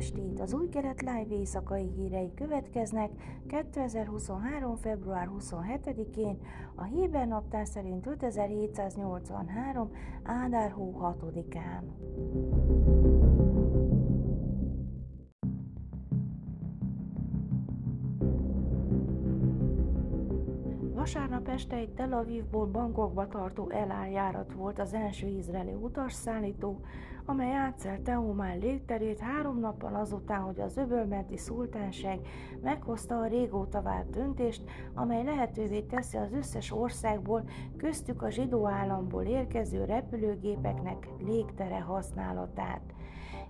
estét! Az új kelet live éjszakai hírei következnek 2023. február 27-én, a Héber naptár szerint 5783. Ádár hó 6-án. Este egy Tel Avivból Bangkokba tartó elárjárat volt az első izraeli utasszállító, amely átszelte Omán légterét három nappal azután, hogy az öbölmenti szultánság meghozta a régóta várt döntést, amely lehetővé teszi az összes országból, köztük a zsidó államból érkező repülőgépeknek légtere használatát.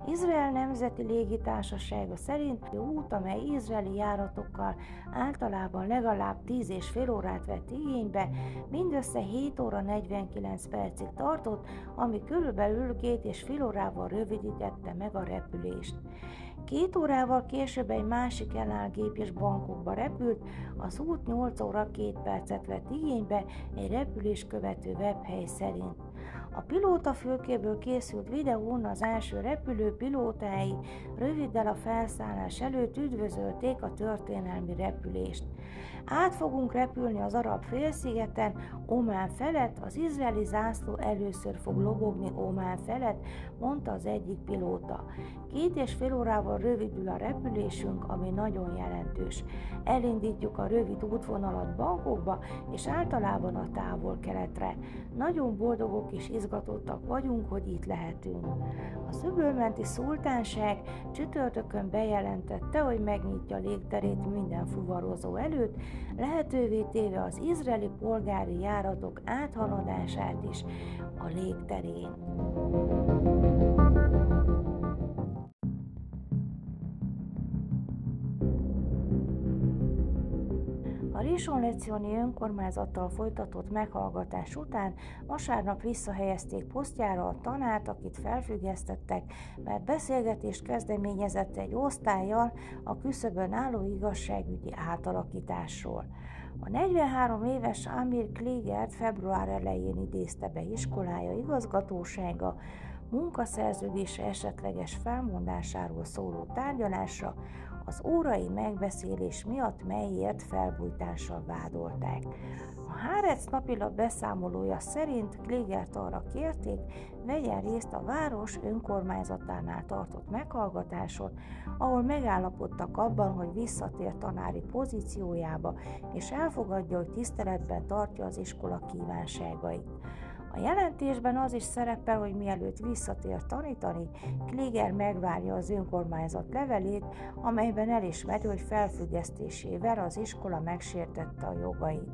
Izrael Nemzeti Légitársasága szerint a út, amely izraeli járatokkal általában legalább 10 és fél órát vett igénybe, mindössze 7 óra 49 percig tartott, ami körülbelül két és fél órával rövidítette meg a repülést. Két órával később egy másik elállgép is bankokba repült, az út 8 óra 2 percet vett igénybe egy repülés követő webhely szerint. A pilóta fülkéből készült videón az első repülő pilótái röviddel a felszállás előtt üdvözölték a történelmi repülést. Át fogunk repülni az arab félszigeten, Omán felett, az izraeli zászló először fog lobogni Omán felett, mondta az egyik pilóta. Két és fél órával rövidül a repülésünk, ami nagyon jelentős. Elindítjuk a rövid útvonalat bankokba, és általában a távol-keletre. Nagyon boldogok és izgatottak vagyunk, hogy itt lehetünk. A szöbölmenti szultánság csütörtökön bejelentette, hogy megnyitja légterét minden fuvarozó előtt, lehetővé téve az izraeli polgári járatok áthaladását is a légterén. Lecioni önkormányzattal folytatott meghallgatás után vasárnap visszahelyezték posztjára a tanárt, akit felfüggesztettek, mert beszélgetést kezdeményezett egy osztályjal a küszöbön álló igazságügyi átalakításról. A 43 éves Amir Kligert február elején idézte be iskolája igazgatósága, munkaszerződése esetleges felmondásáról szóló tárgyalásra, az órai megbeszélés miatt melyért felbújtással vádolták. A Hárec napilap beszámolója szerint Klégert arra kérték, vegyen részt a város önkormányzatánál tartott meghallgatáson, ahol megállapodtak abban, hogy visszatér tanári pozíciójába, és elfogadja, hogy tiszteletben tartja az iskola kívánságait. A jelentésben az is szerepel, hogy mielőtt visszatér tanítani, Kliger megvárja az önkormányzat levelét, amelyben elismeri, hogy felfüggesztésével az iskola megsértette a jogait.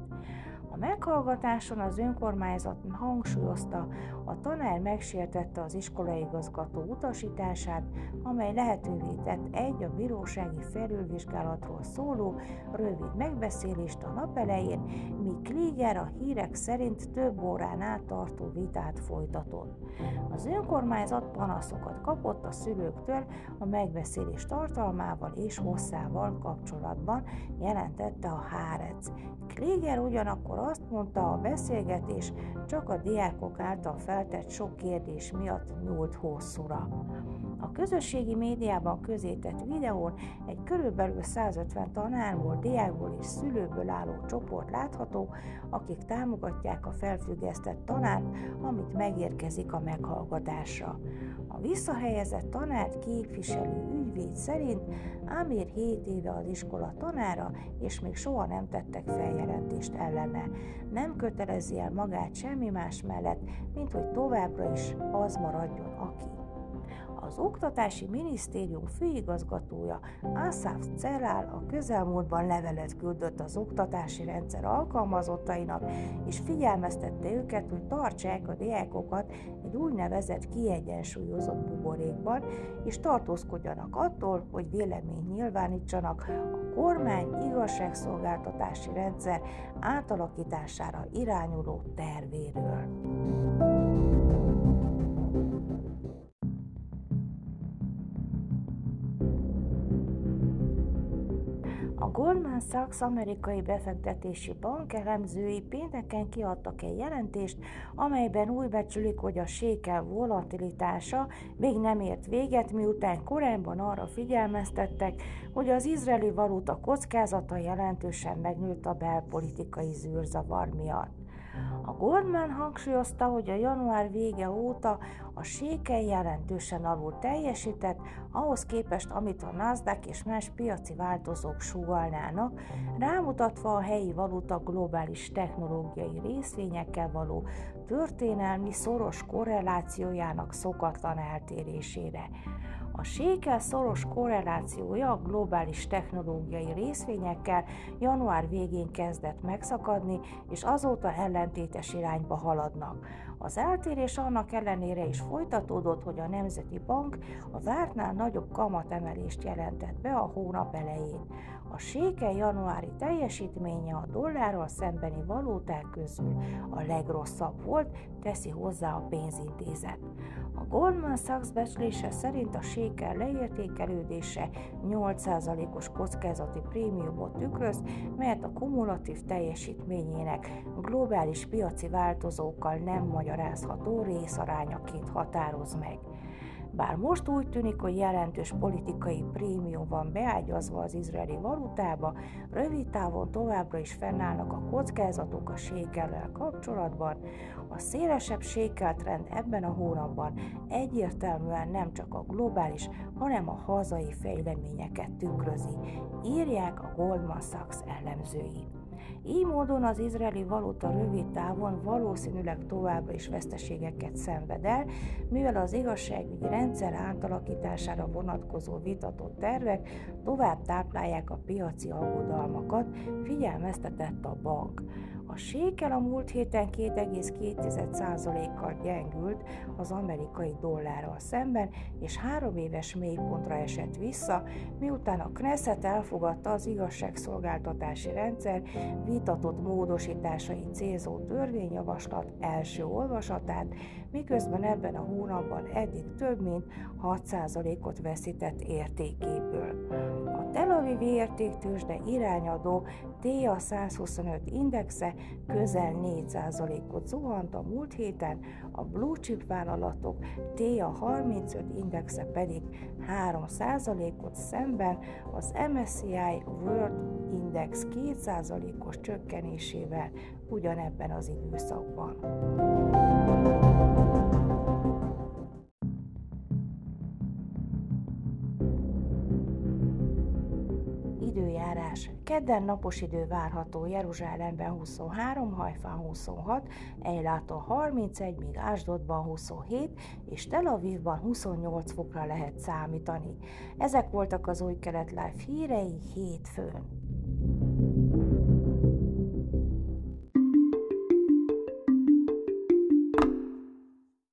A meghallgatáson az önkormányzat hangsúlyozta, a tanár megsértette az iskolaigazgató utasítását, amely lehetővé tett egy a bírósági felülvizsgálatról szóló rövid megbeszélést a nap elején, míg Klíger a hírek szerint több órán át tartó vitát folytatott. Az önkormányzat panaszokat kapott a szülőktől a megbeszélés tartalmával és hosszával kapcsolatban, jelentette a Hárec. Kléger ugyanakkor azt mondta, a beszélgetés csak a diákok által feltett sok kérdés miatt nyúlt hosszúra. A közösségi médiában közétett videón egy körülbelül 150 tanárból, diákból és szülőből álló csoport látható, akik támogatják a felfüggesztett tanárt, amit megérkezik a meghallgatásra. A visszahelyezett tanár képviselő ügyvéd szerint Amir 7 éve az iskola tanára, és még soha nem tettek feljelentést ellene. Nem kötelezi el magát semmi más mellett, mint hogy továbbra is az maradjon, aki. Az Oktatási Minisztérium főigazgatója Asaf Celál a közelmúltban levelet küldött az oktatási rendszer alkalmazottainak, és figyelmeztette őket, hogy tartsák a diákokat egy úgynevezett kiegyensúlyozott buborékban, és tartózkodjanak attól, hogy vélemény nyilvánítsanak a kormány igazságszolgáltatási rendszer átalakítására irányuló tervéről. Goldman Sachs amerikai befektetési bank elemzői pénteken kiadtak egy jelentést, amelyben úgy becsülik, hogy a sékel volatilitása még nem ért véget, miután korábban arra figyelmeztettek, hogy az izraeli valuta kockázata jelentősen megnőtt a belpolitikai zűrzavar miatt. A Goldman hangsúlyozta, hogy a január vége óta a sékely jelentősen alul teljesített, ahhoz képest, amit a NASDAQ és más piaci változók sugalnának, rámutatva a helyi valuta globális technológiai részvényekkel való történelmi szoros korrelációjának szokatlan eltérésére. A sékel szoros korrelációja a globális technológiai részvényekkel január végén kezdett megszakadni, és azóta ellentétes irányba haladnak. Az eltérés annak ellenére is folytatódott, hogy a Nemzeti Bank a vártnál nagyobb kamatemelést jelentett be a hónap elején. A séke januári teljesítménye a dollárral szembeni valóták közül a legrosszabb volt, teszi hozzá a pénzintézet. A Goldman Sachs becslése szerint a sékel leértékelődése 8%-os kockázati prémiumot tükröz, melyet a kumulatív teljesítményének globális piaci változókkal nem magyarázható részarányaként határoz meg. Bár most úgy tűnik, hogy jelentős politikai prémium van beágyazva az izraeli valutába, rövid távon továbbra is fennállnak a kockázatok a sékellel kapcsolatban. A szélesebb sékeltrend ebben a hónapban egyértelműen nem csak a globális, hanem a hazai fejleményeket tükrözi, írják a Goldman Sachs elemzői. Így módon az izraeli valuta rövid távon valószínűleg továbbra is veszteségeket szenved el, mivel az igazságügyi rendszer átalakítására vonatkozó vitatott tervek tovább táplálják a piaci aggodalmakat, figyelmeztetett a bank. A sékel a múlt héten 2,2%-kal gyengült az amerikai dollárral szemben, és három éves mélypontra esett vissza, miután a Knesset elfogadta az igazságszolgáltatási rendszer vitatott módosításai célzó törvényjavaslat első olvasatát, miközben ebben a hónapban eddig több mint 6%-ot veszített értékéből. A Tel Aviv értéktősde irányadó TIA 125 indexe közel 4%-ot zuhant a múlt héten, a blue chip vállalatok TIA 35 indexe pedig 3%-ot szemben az MSCI World Index 2%-os csökkenésével ugyanebben az időszakban. Kedden napos idő várható Jeruzsálemben 23, Hajfán 26, Ejláton 31, míg Ásdodban 27, és Tel Avivban 28 fokra lehet számítani. Ezek voltak az új kelet live hírei hétfőn.